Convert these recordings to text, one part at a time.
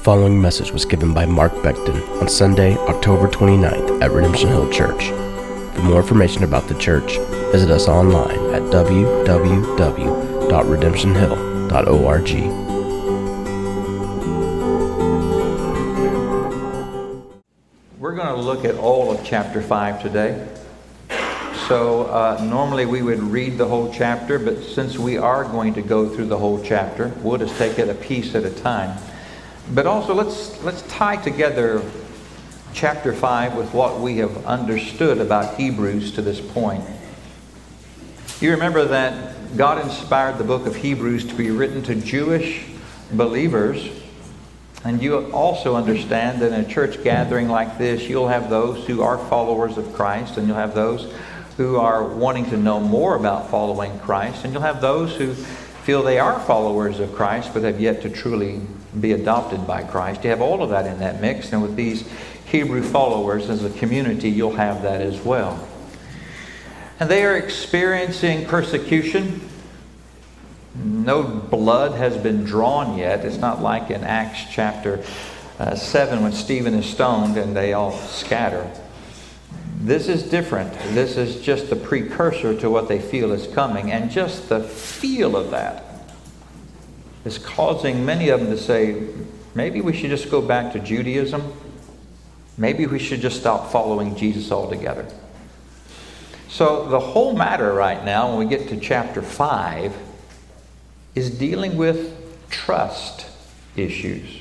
following message was given by Mark Becton on Sunday, October 29th at Redemption Hill Church. For more information about the church, visit us online at www.redemptionhill.org. We're going to look at all of chapter 5 today. So, uh, normally we would read the whole chapter, but since we are going to go through the whole chapter, we'll just take it a piece at a time. But also, let's, let's tie together chapter 5 with what we have understood about Hebrews to this point. You remember that God inspired the book of Hebrews to be written to Jewish believers. And you also understand that in a church gathering like this, you'll have those who are followers of Christ, and you'll have those who are wanting to know more about following Christ, and you'll have those who feel they are followers of Christ but have yet to truly be adopted by Christ. You have all of that in that mix, and with these Hebrew followers as a community, you'll have that as well. And they are experiencing persecution. No blood has been drawn yet. It's not like in Acts chapter uh, 7 when Stephen is stoned and they all scatter. This is different. This is just the precursor to what they feel is coming. And just the feel of that is causing many of them to say, maybe we should just go back to Judaism. Maybe we should just stop following Jesus altogether. So, the whole matter right now, when we get to chapter 5, is dealing with trust issues.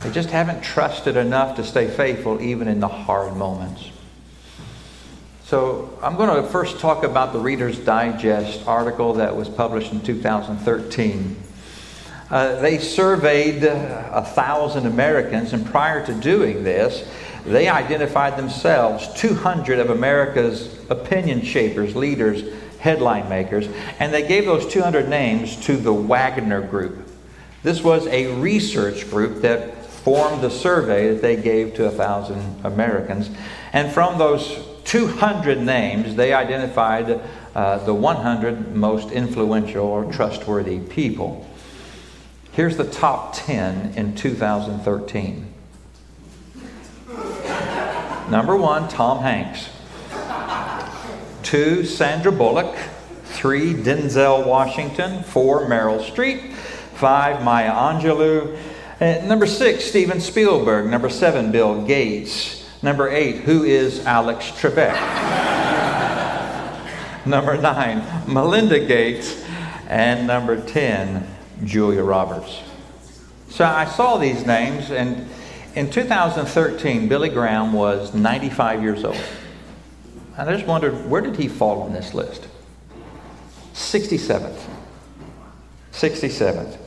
They just haven't trusted enough to stay faithful even in the hard moments. So, I'm going to first talk about the Reader's Digest article that was published in 2013. Uh, they surveyed a thousand Americans, and prior to doing this, they identified themselves 200 of America's opinion shapers, leaders, headline makers, and they gave those 200 names to the Wagner Group. This was a research group that formed the survey that they gave to a thousand Americans. And from those 200 names, they identified uh, the 100 most influential or trustworthy people. Here's the top 10 in 2013. Number one, Tom Hanks. Two, Sandra Bullock. Three, Denzel Washington. Four, Meryl Streep. Five, Maya Angelou. And number six, Steven Spielberg. Number seven, Bill Gates. Number eight, who is Alex Trebek? number nine, Melinda Gates. And number 10, Julia Roberts. So I saw these names, and in 2013, Billy Graham was 95 years old. And I just wondered, where did he fall on this list? 67th. 67th.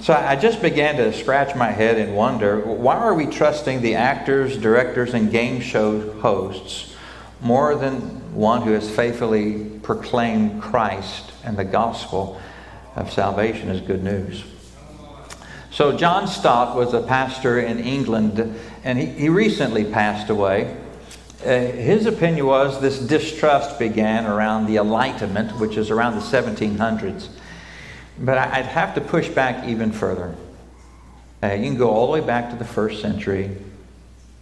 So I just began to scratch my head and wonder why are we trusting the actors, directors, and game show hosts more than one who has faithfully proclaimed Christ and the gospel of salvation as good news? So, John Stott was a pastor in England, and he, he recently passed away. Uh, his opinion was this distrust began around the Enlightenment, which is around the 1700s. But I'd have to push back even further. Uh, you can go all the way back to the first century,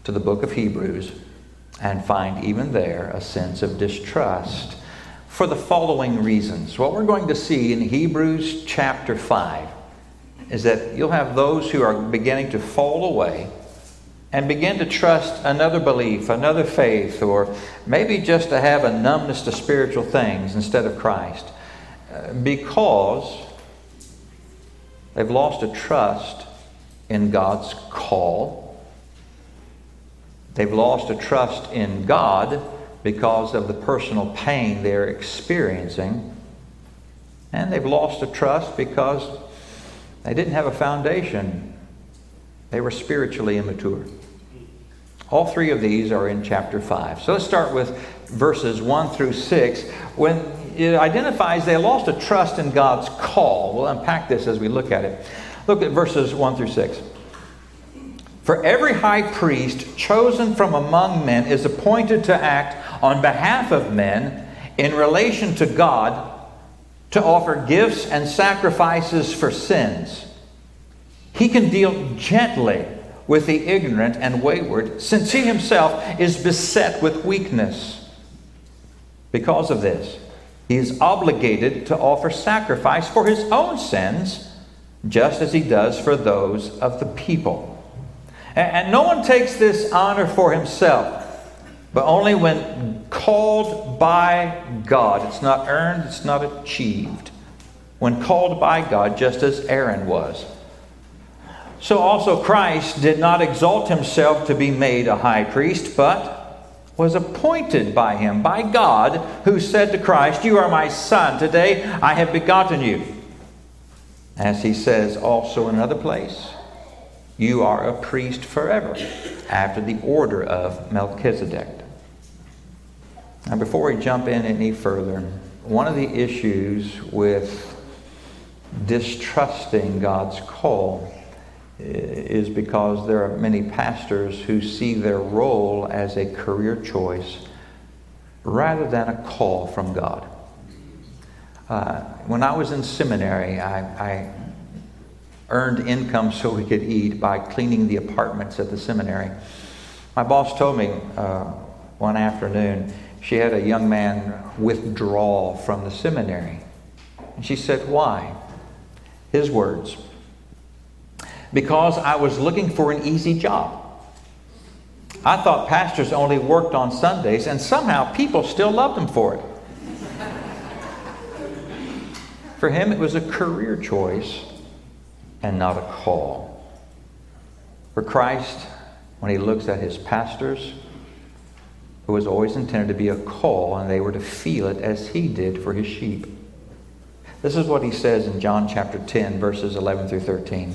to the book of Hebrews, and find even there a sense of distrust for the following reasons. What we're going to see in Hebrews chapter 5 is that you'll have those who are beginning to fall away and begin to trust another belief, another faith, or maybe just to have a numbness to spiritual things instead of Christ uh, because they've lost a trust in God's call. They've lost a trust in God because of the personal pain they're experiencing. And they've lost a trust because they didn't have a foundation. They were spiritually immature. All three of these are in chapter 5. So let's start with verses 1 through 6. When it identifies they lost a trust in God's call. We'll unpack this as we look at it. Look at verses 1 through 6. For every high priest chosen from among men is appointed to act on behalf of men in relation to God to offer gifts and sacrifices for sins. He can deal gently with the ignorant and wayward, since he himself is beset with weakness. Because of this, he is obligated to offer sacrifice for his own sins, just as he does for those of the people. And no one takes this honor for himself, but only when called by God. It's not earned, it's not achieved. When called by God, just as Aaron was. So also Christ did not exalt himself to be made a high priest, but was appointed by him, by God, who said to Christ, You are my son, today I have begotten you. As he says also in another place, You are a priest forever, after the order of Melchizedek. Now, before we jump in any further, one of the issues with distrusting God's call is because there are many pastors who see their role as a career choice rather than a call from God. Uh, when I was in seminary, I, I, earned income so we could eat by cleaning the apartments at the seminary. My boss told me uh, one afternoon she had a young man withdraw from the seminary. And she said, Why? His words because I was looking for an easy job. I thought pastors only worked on Sundays, and somehow people still loved him for it. for him, it was a career choice and not a call. For Christ, when he looks at his pastors, it was always intended to be a call, and they were to feel it as he did for his sheep. This is what he says in John chapter 10, verses 11 through 13.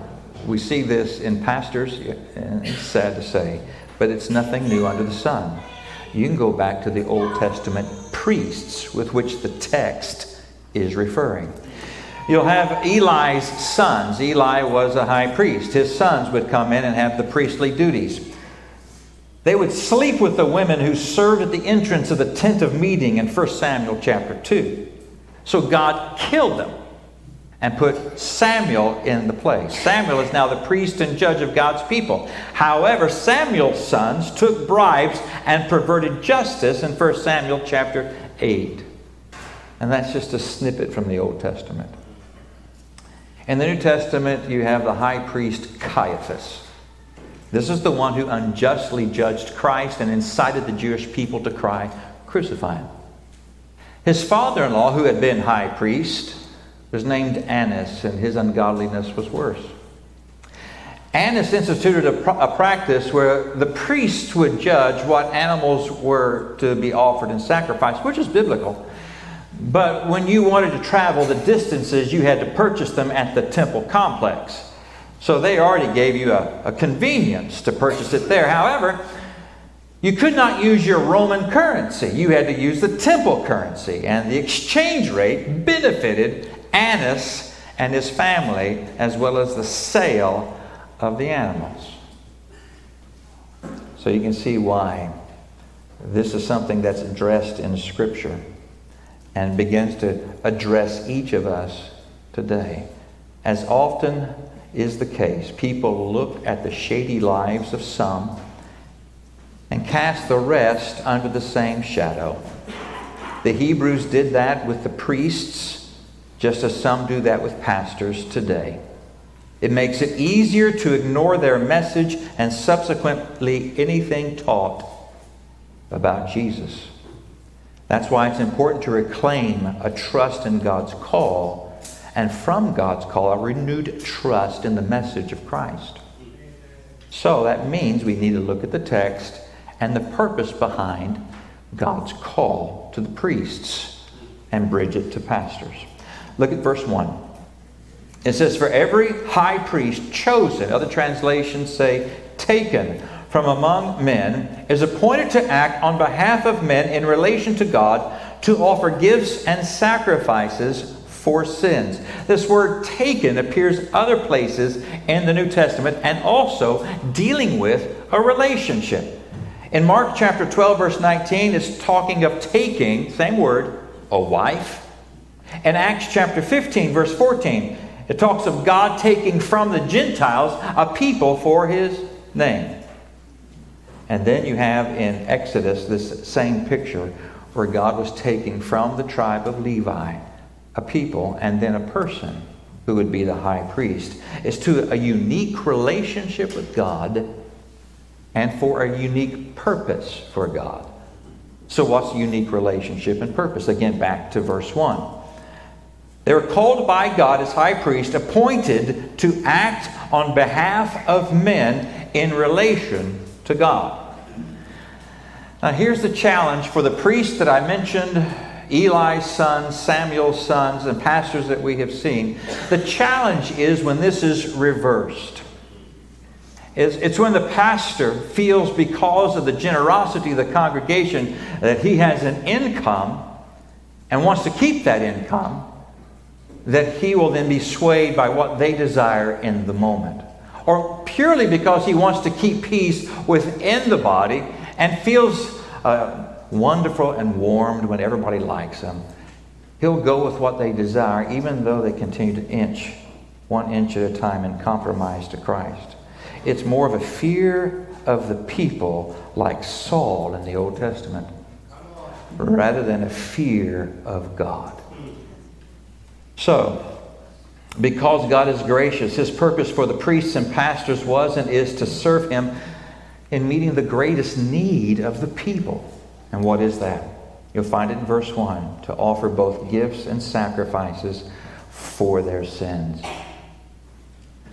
we see this in pastors, it's sad to say, but it's nothing new under the sun. You can go back to the Old Testament priests with which the text is referring. You'll have Eli's sons. Eli was a high priest. His sons would come in and have the priestly duties. They would sleep with the women who served at the entrance of the tent of meeting in 1 Samuel chapter 2. So God killed them and put Samuel in the place. Samuel is now the priest and judge of God's people. However, Samuel's sons took bribes and perverted justice in 1 Samuel chapter 8. And that's just a snippet from the Old Testament. In the New Testament, you have the high priest Caiaphas. This is the one who unjustly judged Christ and incited the Jewish people to cry, Crucify him. His father in law, who had been high priest, was named Annas, and his ungodliness was worse. Annas instituted a, pr- a, practice where the priests would judge what animals were to be offered in sacrifice, which is biblical. But when you wanted to travel the distances, you had to purchase them at the temple complex. So they already gave you a, a convenience to purchase it there. However, you could not use your Roman currency. You had to use the temple currency, and the exchange rate benefited Annas and his family, as well as the sale of the animals. So you can see why this is something that's addressed in Scripture and begins to address each of us today. As often is the case, people look at the shady lives of some and cast the rest under the same shadow. The Hebrews did that with the priests just as some do that with pastors today. It makes it easier to ignore their message and subsequently anything taught about Jesus. That's why it's important to reclaim a trust in God's call and from God's call a renewed trust in the message of Christ. So that means we need to look at the text and the purpose behind God's call to the priests and bridge it to pastors. Look at verse 1. It says, For every high priest chosen, other translations say taken from among men, is appointed to act on behalf of men in relation to God to offer gifts and sacrifices for sins. This word taken appears other places in the New Testament and also dealing with a relationship. In Mark chapter 12, verse 19, it's talking of taking, same word, a wife. In Acts chapter 15, verse 14, it talks of God taking from the Gentiles a people for his name. And then you have in Exodus this same picture where God was taking from the tribe of Levi a people and then a person who would be the high priest. It's to a unique relationship with God and for a unique purpose for God. So, what's unique relationship and purpose? Again, back to verse 1. They were called by God as high priest, appointed to act on behalf of men in relation to God. Now, here's the challenge for the priests that I mentioned Eli's sons, Samuel's sons, and pastors that we have seen. The challenge is when this is reversed. It's when the pastor feels because of the generosity of the congregation that he has an income and wants to keep that income that he will then be swayed by what they desire in the moment. Or purely because he wants to keep peace within the body and feels uh, wonderful and warmed when everybody likes him. He'll go with what they desire, even though they continue to inch one inch at a time in compromise to Christ. It's more of a fear of the people, like Saul in the Old Testament, rather than a fear of God. So, because God is gracious, His purpose for the priests and pastors was and is to serve Him in meeting the greatest need of the people. And what is that? You'll find it in verse 1 to offer both gifts and sacrifices for their sins.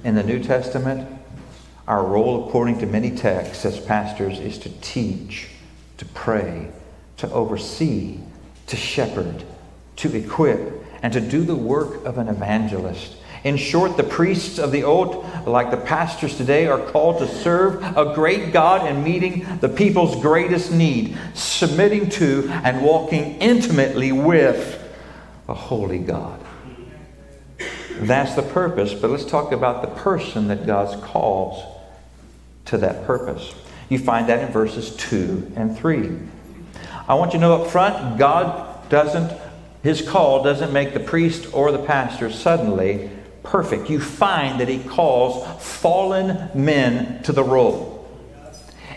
In the New Testament, our role, according to many texts as pastors, is to teach, to pray, to oversee, to shepherd, to equip, and to do the work of an evangelist. In short, the priests of the old, like the pastors today, are called to serve a great God in meeting the people's greatest need, submitting to and walking intimately with a holy God. That's the purpose, but let's talk about the person that God calls to that purpose. You find that in verses 2 and 3. I want you to know up front, God doesn't his call doesn't make the priest or the pastor suddenly perfect. You find that he calls fallen men to the role.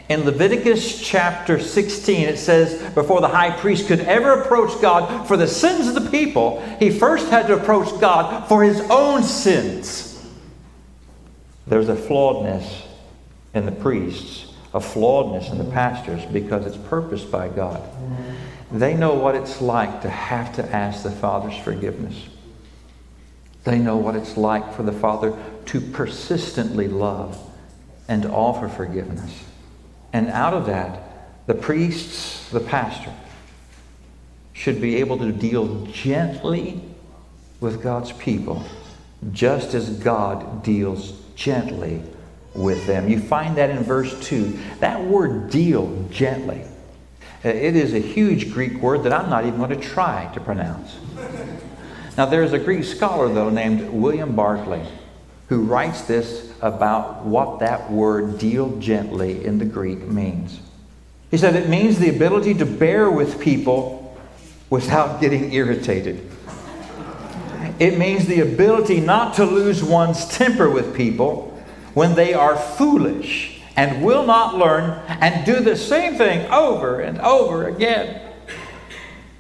In Leviticus chapter 16, it says, before the high priest could ever approach God for the sins of the people, he first had to approach God for his own sins. There's a flawedness in the priests, a flawedness in the pastors because it's purposed by God. They know what it's like to have to ask the Father's forgiveness. They know what it's like for the Father to persistently love and offer forgiveness. And out of that, the priests, the pastor, should be able to deal gently with God's people, just as God deals gently with them. You find that in verse 2. That word deal gently Uh, it is a huge Greek word that I'm not even going to try to pronounce. Now, there's a Greek scholar, though, named William Barclay, who writes this about what that word deal gently in the Greek means. He said it means the ability to bear with people without getting irritated. It means the ability not to lose one's temper with people when they are foolish and will not learn and do the same thing over and over again.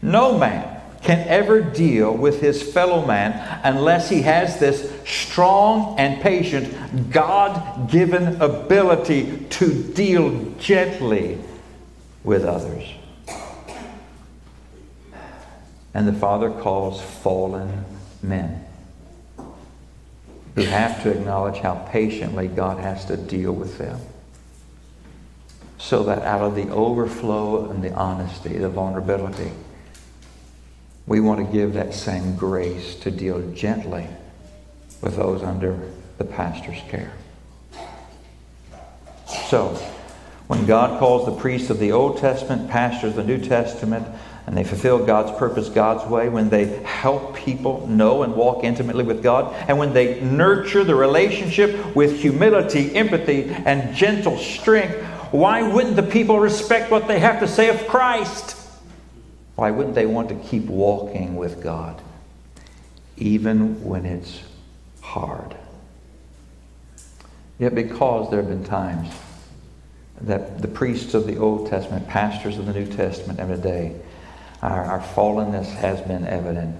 No man can ever deal with his fellow man unless he has this strong and patient, God given ability to deal gently with others. And the Father calls fallen men who have to acknowledge how patiently God has to deal with them so that out of the overflow and the honesty, the vulnerability, we want to give that same grace to deal gently with those under the pastor's care. So, when God calls the priests of the Old Testament pastors of the New Testament, and they fulfill God's purpose God's way, when they help people know and walk intimately with God, and when they nurture the relationship with humility, empathy, and gentle strength, why wouldn't the people respect what they have to say of Christ? Why wouldn't they want to keep walking with God, even when it's hard? Yet, because there have been times that the priests of the Old Testament, pastors of the New Testament of today, our, our fallenness has been evident.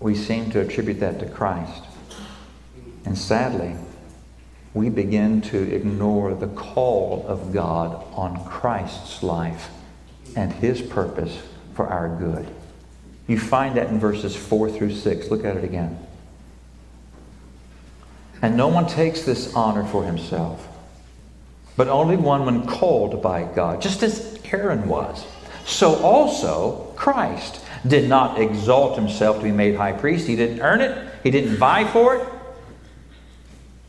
We seem to attribute that to Christ. And sadly, we begin to ignore the call of God on Christ's life and his purpose for our good. You find that in verses 4 through 6. Look at it again. And no one takes this honor for himself, but only one when called by God, just as Aaron was. So also Christ did not exalt himself to be made high priest. He didn't earn it, he didn't vie for it.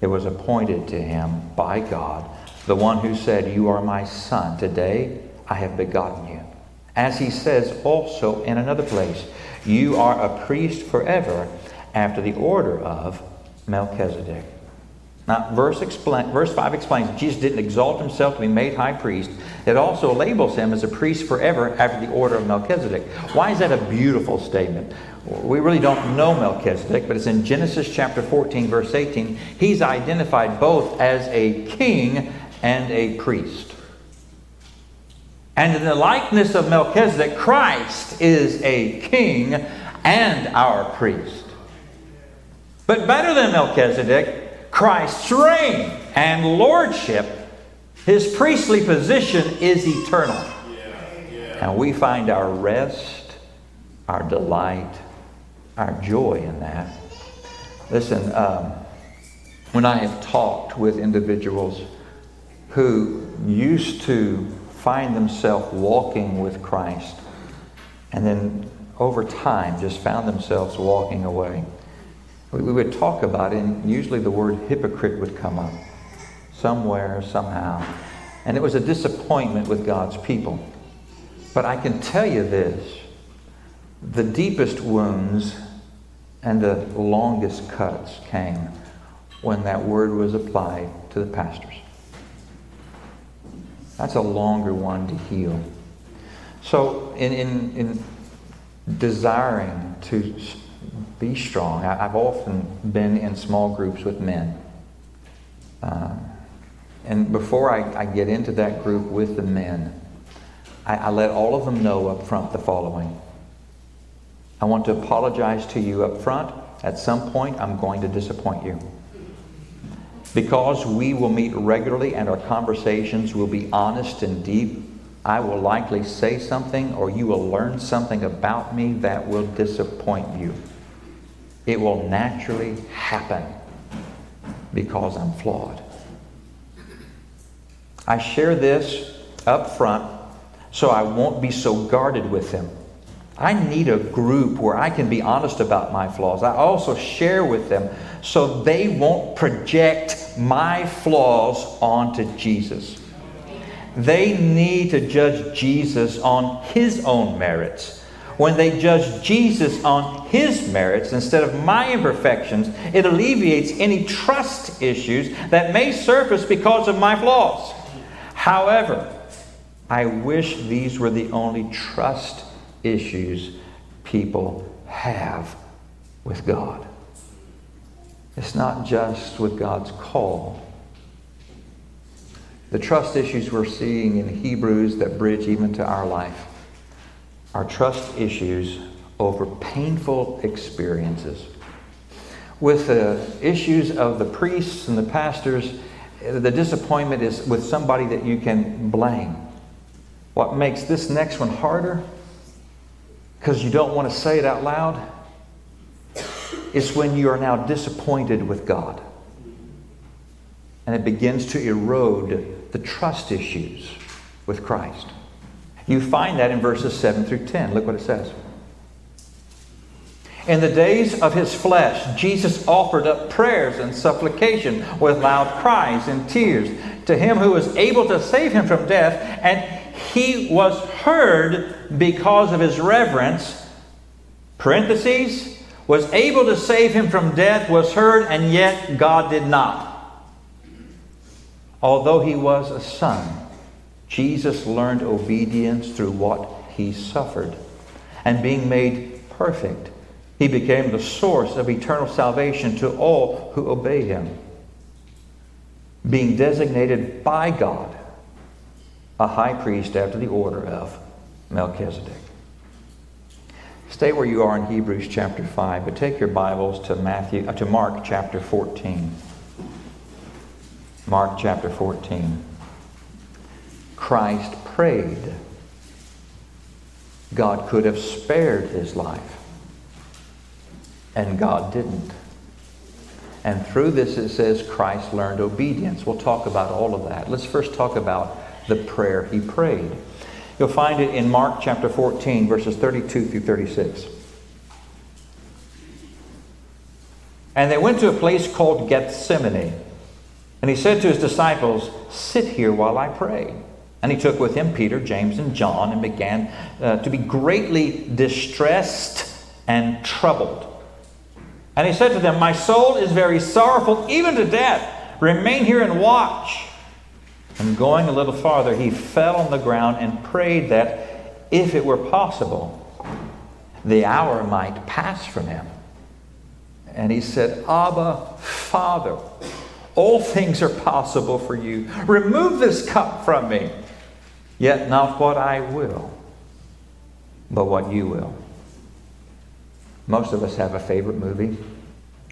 It was appointed to him by God, the one who said, You are my son. Today I have begotten you. As he says also in another place, You are a priest forever after the order of Melchizedek. Now, verse, explain, verse 5 explains Jesus didn't exalt himself to be made high priest. It also labels him as a priest forever after the order of Melchizedek. Why is that a beautiful statement? We really don't know Melchizedek, but it's in Genesis chapter 14, verse 18. He's identified both as a king and a priest. And in the likeness of Melchizedek, Christ is a king and our priest. But better than Melchizedek, Christ's reign and lordship, his priestly position is eternal. And we find our rest, our delight, our joy in that. Listen, um, when I have talked with individuals who used to find themselves walking with Christ and then over time just found themselves walking away, we, we would talk about it, and usually the word hypocrite would come up somewhere, somehow. And it was a disappointment with God's people. But I can tell you this the deepest wounds and the longest cuts came when that word was applied to the pastors. That's a longer one to heal. So, in, in, in desiring to be strong, I, have often been in small groups with men. Uh, and before I, I, get into that group with the men, I, I let all of them know up front the following. I want to apologize to you up front. At some point, I'm going to disappoint you. Because we will meet regularly and our conversations will be honest and deep, I will likely say something or you will learn something about me that will disappoint you. It will naturally happen because I'm flawed. I share this up front so I won't be so guarded with them. I need a group where I can be honest about my flaws. I also share with them so they won't project my flaws onto Jesus. They need to judge Jesus on his own merits. When they judge Jesus on his merits instead of my imperfections, it alleviates any trust issues that may surface because of my flaws. However, I wish these were the only trust issues people have with God. It's not just with God's call. The trust issues we're seeing in Hebrews that bridge even to our life are trust issues over painful experiences. With the issues of the priests and the pastors, the disappointment is with somebody that you can blame. What makes this next one harder because you don't want to say it out loud, it's when you are now disappointed with God. And it begins to erode the trust issues with Christ. You find that in verses 7 through 10. Look what it says. In the days of his flesh, Jesus offered up prayers and supplication with loud cries and tears to him who was able to save him from death, and he was heard because of his reverence. Parentheses, was able to save him from death, was heard, and yet God did not. Although he was a son, Jesus learned obedience through what he suffered. And being made perfect, he became the source of eternal salvation to all who obey him. Being designated by God a high priest after the order of Melchizedek. Stay where you are in Hebrews chapter 5, but take your Bibles to Matthew uh, to Mark chapter 14. Mark chapter 14. Christ prayed. God could have spared his life, and God didn't. And through this, it says Christ learned obedience. We'll talk about all of that. Let's first talk about the prayer he prayed. You'll find it in Mark chapter 14, verses 32 through 36. And they went to a place called Gethsemane. And he said to his disciples, Sit here while I pray. And he took with him Peter, James, and John and began uh, to be greatly distressed and troubled. And he said to them, My soul is very sorrowful, even to death. Remain here and watch. And going a little farther, he fell on the ground and prayed that, if it were possible, the hour might pass from him. And he said, Abba, Father, all things are possible for you. Remove this cup from me. Yet not what I will, but what you will. Most of us have a favorite movie,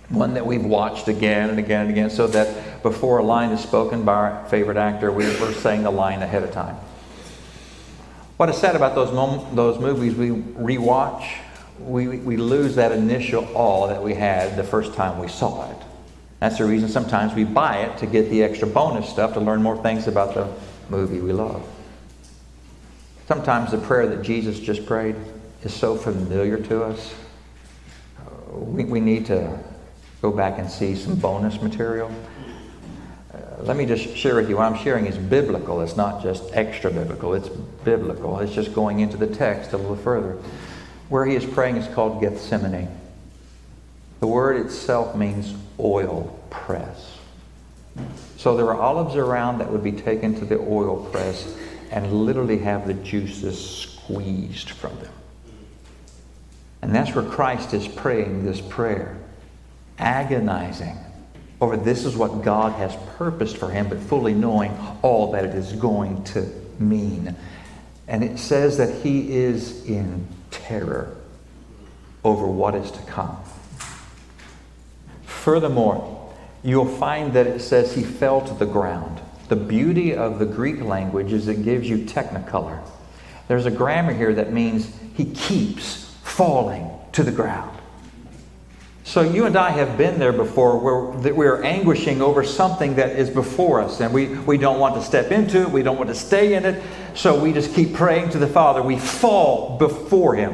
one that we've watched again and again and again, so that before a line is spoken by our favorite actor, we, are saying the line ahead of time. What is sad about those, mom- those movies we rewatch, we, we lose that initial awe that we had the first time we saw it. That's the reason sometimes we buy it to get the extra bonus stuff to learn more things about the movie we love. Sometimes the prayer that Jesus just prayed is so familiar to us. We, we need to go back and see some bonus material. Uh, let me just share with you what I'm sharing is biblical. It's not just extra biblical, it's biblical. It's just going into the text a little further. Where he is praying is called Gethsemane. The word itself means oil press. So there were olives around that would be taken to the oil press and literally have the juices squeezed from them. And that's where Christ is praying this prayer, agonizing over this is what God has purposed for him, but fully knowing all that it is going to mean. And it says that he is in terror over what is to come. Furthermore, you'll find that it says he fell to the ground. The beauty of the Greek language is it gives you technicolor. There's a grammar here that means he keeps falling to the ground. So you and I have been there before where we're anguishing over something that is before us and we, we don't want to step into it, we don't want to stay in it, so we just keep praying to the Father. We fall before Him.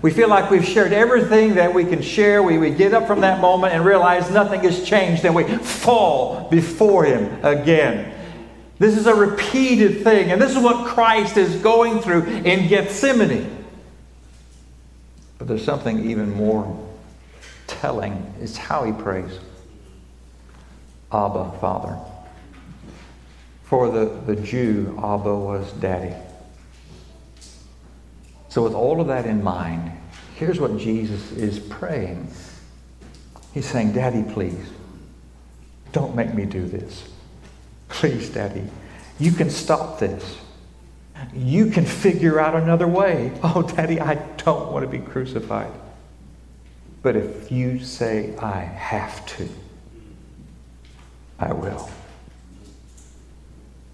We feel like we've shared everything that we can share. We, we get up from that moment and realize nothing has changed, and we fall before Him again. This is a repeated thing, and this is what Christ is going through in Gethsemane. But there's something even more telling is how he prays Abba, Father. For the, the Jew, Abba was daddy. So, with all of that in mind, here's what Jesus is praying. He's saying, Daddy, please, don't make me do this. Please, Daddy, you can stop this. You can figure out another way. Oh, Daddy, I don't want to be crucified. But if you say, I have to, I will.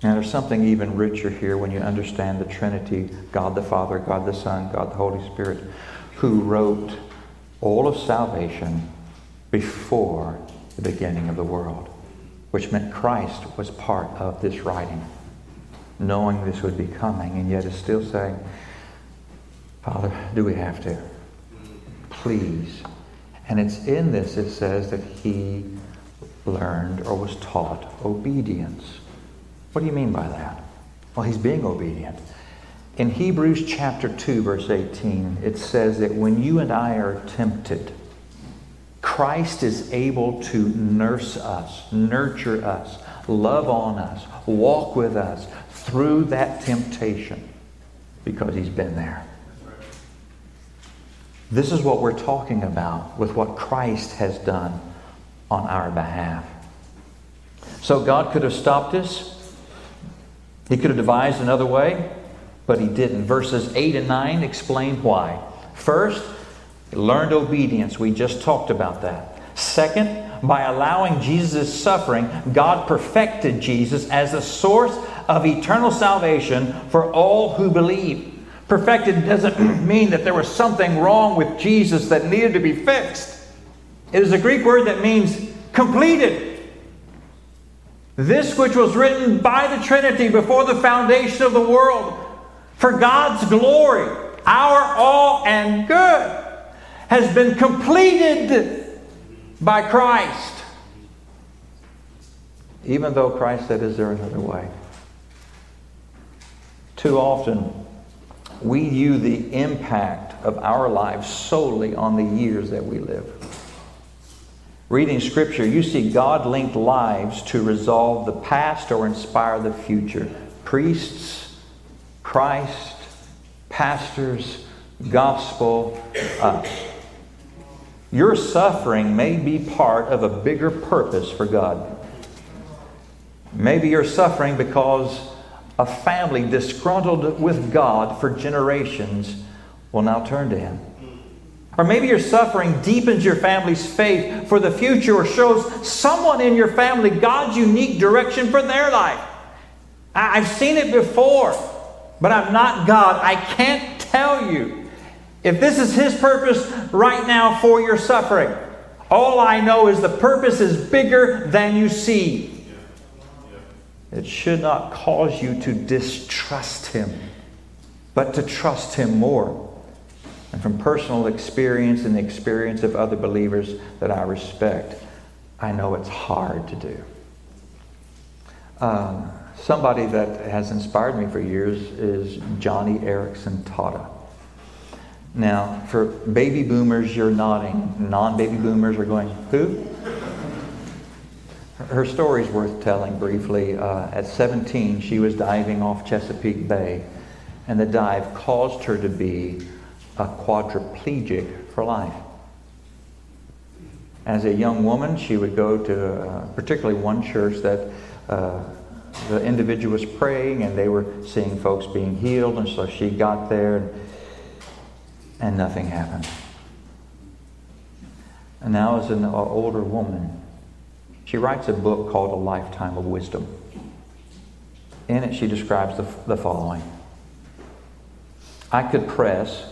And there's something even richer here when you understand the Trinity God the Father, God the Son, God the Holy Spirit, who wrote all of salvation before the beginning of the world, which meant Christ was part of this writing, knowing this would be coming, and yet is still saying, Father, do we have to? please. And it's in this, it says that he learned or was taught obedience. What do you mean by that? Well, he's being obedient. In Hebrews chapter 2, verse 18, it says that when you and I are tempted, Christ is able to nurse us, nurture us, love on us, walk with us through that temptation because he's been there. This is what we're talking about with what Christ has done on our behalf. So God could have stopped us. He could have devised another way, but he didn't. Verses 8 and 9 explain why. First, learned obedience. We just talked about that. Second, by allowing Jesus' suffering, God perfected Jesus as a source of eternal salvation for all who believe. Perfected doesn't mean that there was something wrong with Jesus that needed to be fixed. It is a Greek word that means completed. This which was written by the Trinity before the foundation of the world for God's glory, our all and good, has been completed by Christ. Even though Christ said, Is there another way? Too often, we view the impact of our lives solely on the years that we live. Reading Scripture, you see God linked lives to resolve the past or inspire the future. Priests, Christ, pastors, gospel, us. Your suffering may be part of a bigger purpose for God. Maybe you're suffering because a family disgruntled with God for generations will now turn to Him. Or maybe your suffering deepens your family's faith for the future or shows someone in your family God's unique direction for their life. I've seen it before, but I'm not God. I can't tell you if this is His purpose right now for your suffering. All I know is the purpose is bigger than you see. It should not cause you to distrust Him, but to trust Him more. And from personal experience and the experience of other believers that I respect, I know it's hard to do. Um, somebody that has inspired me for years is Joni Eareckson Tada. Now, for baby boomers, you're nodding. Non baby boomers are going, who? Her story is worth telling briefly. Uh, at 17, she was diving off Chesapeake Bay, and the dive caused her to be a quadriplegic for life. As a young woman, she would go to uh, particularly one church that uh, the individual was praying and they were seeing folks being healed, and so she got there and, and nothing happened. And now, as an older woman, she writes a book called A Lifetime of Wisdom. In it, she describes the, the following I could press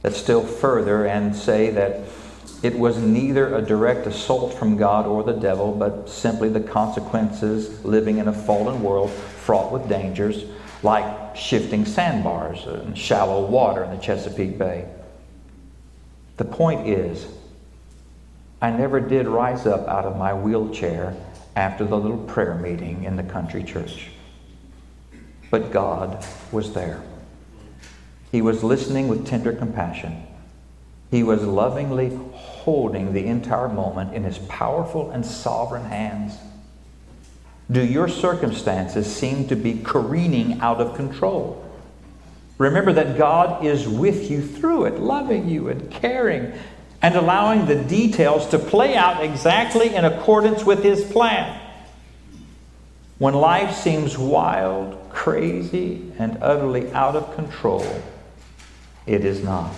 that still further and say that it was neither a direct assault from God or the devil, but simply the consequences living in a fallen world fraught with dangers, like shifting sandbars and shallow water in the Chesapeake Bay. The point is, I never did rise up out of my wheelchair after the little prayer meeting in the country church. But God was there. He was listening with tender compassion. He was lovingly holding the entire moment in his powerful and sovereign hands. Do your circumstances seem to be careening out of control? Remember that God is with you through it, loving you and caring and allowing the details to play out exactly in accordance with His plan. When life seems wild, crazy, and utterly out of control, it is not.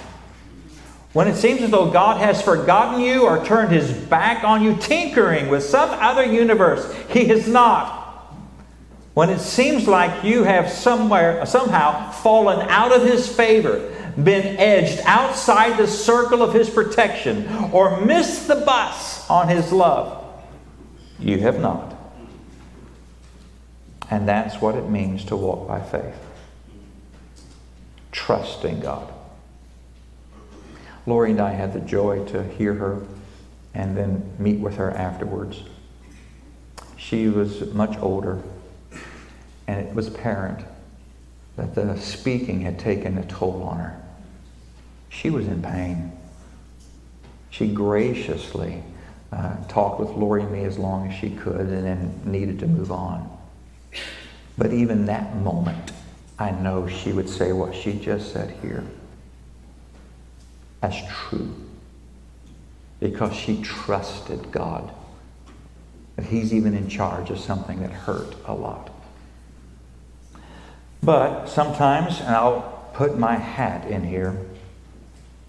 When it seems as though God has forgotten you or turned his back on you, tinkering with some other universe, he is not. When it seems like you have somewhere somehow fallen out of his favor, been edged outside the circle of his protection, or missed the bus on his love, you have not. And that's what it means to walk by faith. Trusting God. Lori and I had the joy to hear her and then meet with her afterwards. She was much older, and it was apparent that the speaking had taken a toll on her. She was in pain. She graciously uh, talked with Lori and me as long as she could and then needed to move on. But even that moment, I know she would say what she just said here as true because she trusted God. That He's even in charge of something that hurt a lot. But sometimes, and I'll put my hat in here,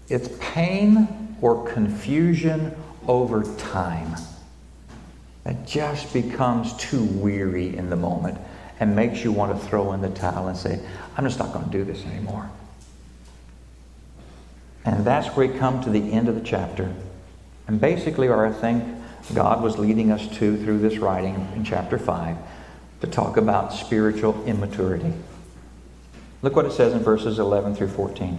it's pain or confusion over time that just becomes too weary in the moment and makes you want to throw in the towel and say, I'm just not going to do this anymore. And that's where we come to the end of the chapter. And basically, where I think God was leading us to through this writing in chapter 5 to talk about spiritual immaturity. Look what it says in verses 11 through 14.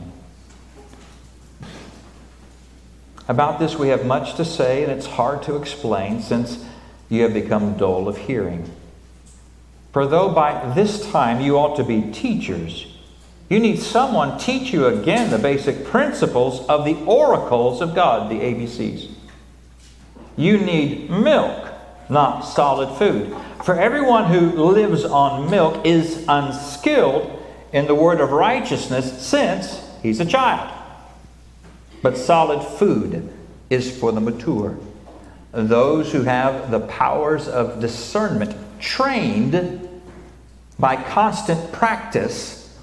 About this, we have much to say, and it's hard to explain since you have become dull of hearing. For though by this time you ought to be teachers, you need someone teach you again the basic principles of the oracles of God, the ABCs. You need milk, not solid food. For everyone who lives on milk is unskilled in the word of righteousness since he's a child. But solid food is for the mature, those who have the powers of discernment trained by constant practice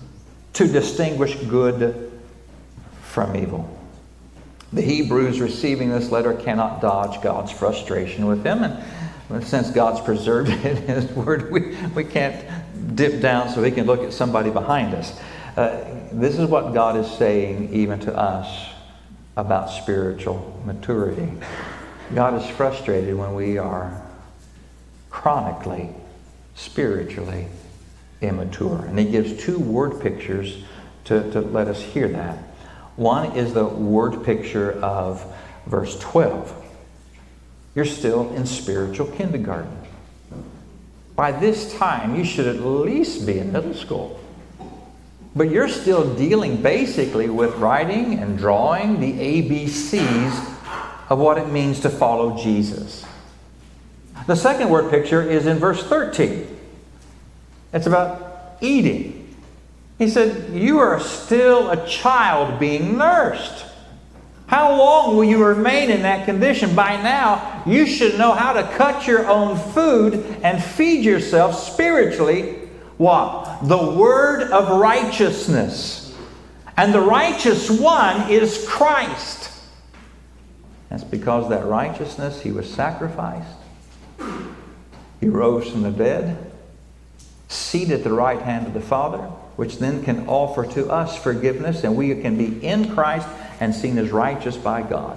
to distinguish good from evil. The Hebrews receiving this letter cannot dodge God's frustration with them, and since God's preserved it in His Word, we, we can't dip down so we can look at somebody behind us. Uh, this is what God is saying even to us about spiritual maturity. God is frustrated when we are chronically, spiritually immature. And he gives two word pictures to, to let us hear that. One is the word picture of verse 12. You're still in spiritual kindergarten. By this time, you should at least be in middle school. But you're still dealing basically with writing and drawing the ABCs of what it means to follow Jesus. The second word picture is in verse 13. It's about eating. He said, You are still a child being nursed. How long will you remain in that condition? By now, you should know how to cut your own food and feed yourself spiritually. What? The word of righteousness. And the righteous one is Christ. That's because that righteousness, he was sacrificed. He rose from the dead, seated at the right hand of the Father, which then can offer to us forgiveness, and we can be in Christ and seen as righteous by God.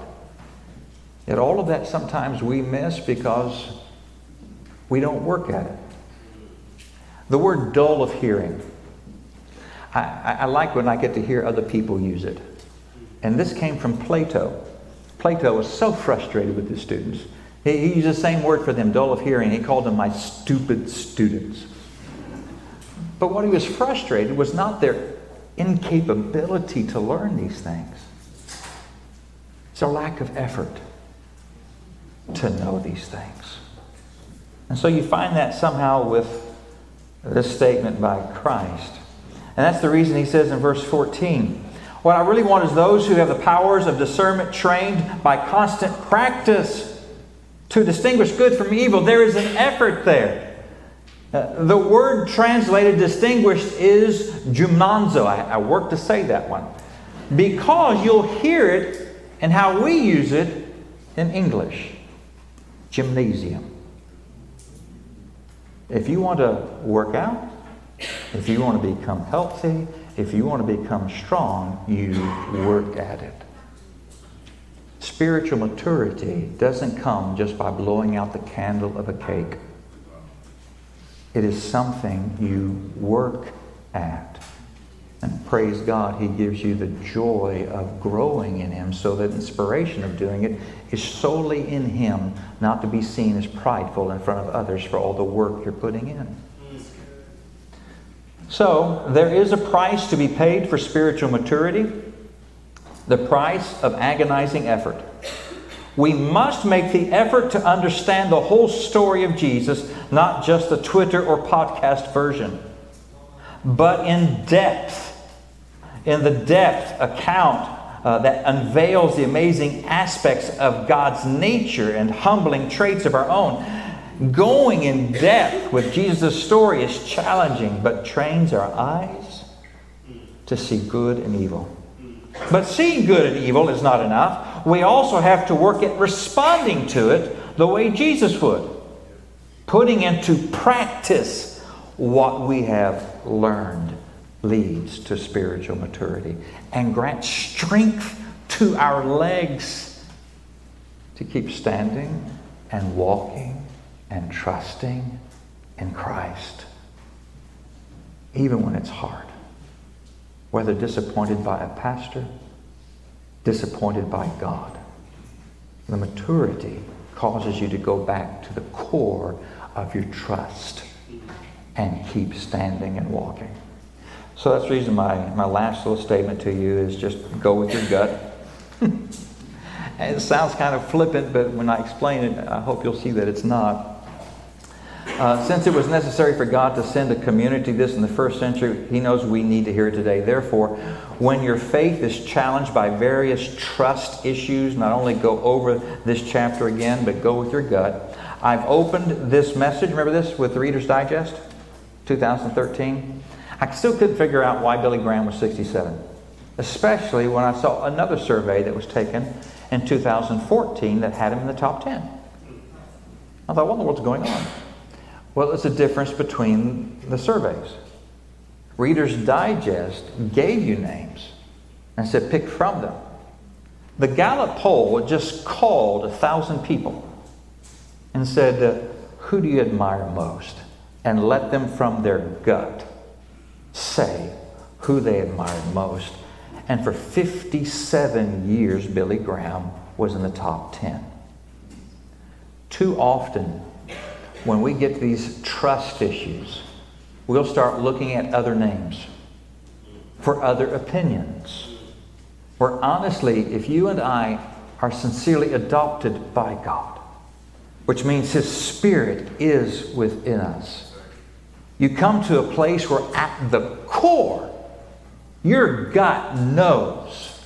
Yet all of that sometimes we miss because we don't work at it. The word dull of hearing. I, I, like when I get to hear other people use it. And this came from Plato. Plato was so frustrated with his students. He, he used the same word for them, dull of hearing. He called them my stupid students. But what he was frustrated was not their incapability to learn these things. It's a lack of effort to know these things. And so you find that somehow with this statement by Christ. And that's the reason he says in verse 14 What I really want is those who have the powers of discernment trained by constant practice to distinguish good from evil. There is an effort there. Uh, the word translated distinguished is gymnazo. I, I work to say that one. Because you'll hear it and how we use it in English gymnasium. If you want to work out, if you want to become healthy, if you want to become strong, you work at it. Spiritual maturity doesn't come just by blowing out the candle of a cake. It is something you work at. And praise God, He gives you the joy of growing in Him so that inspiration of doing it is solely in Him, not to be seen as prideful in front of others for all the work you're putting in. So, there is a price to be paid for spiritual maturity the price of agonizing effort. We must make the effort to understand the whole story of Jesus, not just the Twitter or podcast version, but in depth in the depth account uh, that unveils the amazing aspects of God's nature and humbling traits of our own. Going in depth with Jesus' story is challenging, but trains our eyes to see good and evil. But seeing good and evil is not enough. We also have to work at responding to it the way Jesus would, putting into practice what we have learned leads to spiritual maturity and grants strength to our legs to keep standing and walking and trusting in Christ, even when it's hard. Whether disappointed by a pastor, disappointed by God. The maturity causes you to go back to the core of your trust and keep standing and walking. So that's the reason my, my last little statement to you is just go with your gut. it sounds kind of flippant, but when I explain it, I hope you'll see that it's not. Uh, since it was necessary for God to send a community this in the first century, He knows we need to hear it today. Therefore, when your faith is challenged by various trust issues, not only go over this chapter again, but go with your gut. I've opened this message, remember this, with the Reader's Digest, 2013. I still couldn't figure out why Billy Graham was 67, especially when I saw another survey that was taken in 2014 that had him in the top 10. I thought, what in the world's going on? Well, it's a difference between the surveys. Reader's Digest gave you names and said pick from them. The Gallup poll just called a thousand people and said, Who do you admire most? And let them from their gut say who they admired most. And for 57 years, Billy Graham was in the top 10. Too often, when we get these trust issues, we'll start looking at other names for other opinions. Where honestly, if you and I are sincerely adopted by God, which means His Spirit is within us, you come to a place where, at the core, your gut knows,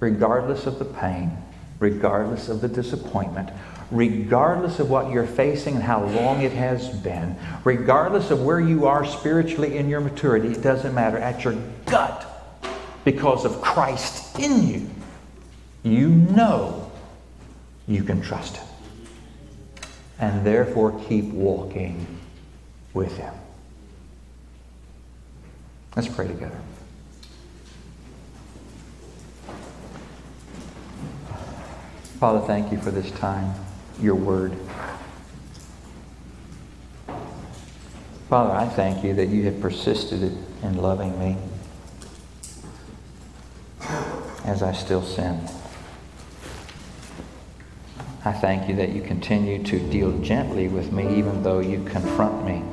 regardless of the pain, regardless of the disappointment, regardless of what you're facing and how long it has been, regardless of where you are spiritually in your maturity, it doesn't matter. At your gut, because of Christ in you, you know you can trust Him. And therefore, keep walking with Him. Let's pray together. Father, thank you for this time, your word. Father, I thank you that you have persisted in loving me as I still sin. I thank you that you continue to deal gently with me even though you confront me.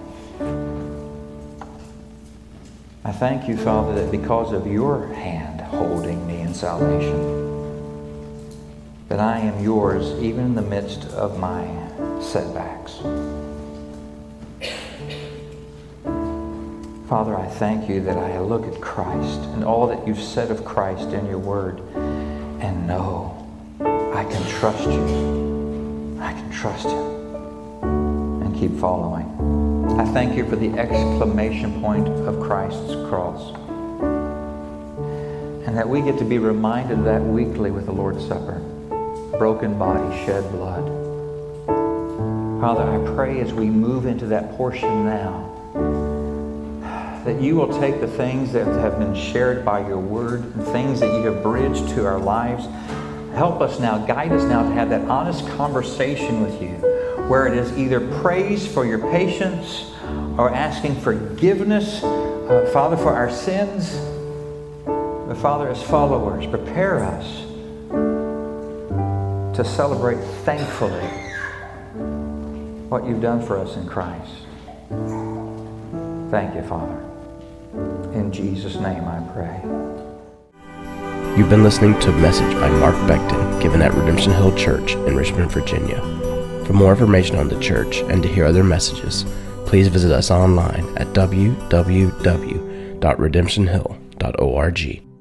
I thank you, Father, that because of your hand holding me in salvation, that I am yours even in the midst of my setbacks. Father, I thank you that I look at Christ and all that you've said of Christ in your word and know I can trust you. I can trust him and keep following. I thank you for the exclamation point of Christ's cross. And that we get to be reminded of that weekly with the Lord's Supper. Broken body, shed blood. Father, I pray as we move into that portion now, that you will take the things that have been shared by your word and things that you have bridged to our lives. Help us now, guide us now to have that honest conversation with you where it is either praise for your patience or asking forgiveness, uh, Father, for our sins, But Father, as followers, prepare us to celebrate thankfully what you've done for us in Christ. Thank you, Father. In Jesus' name I pray. You've been listening to a message by Mark Becton given at Redemption Hill Church in Richmond, Virginia. For more information on the church and to hear other messages, please visit us online at www.redemptionhill.org.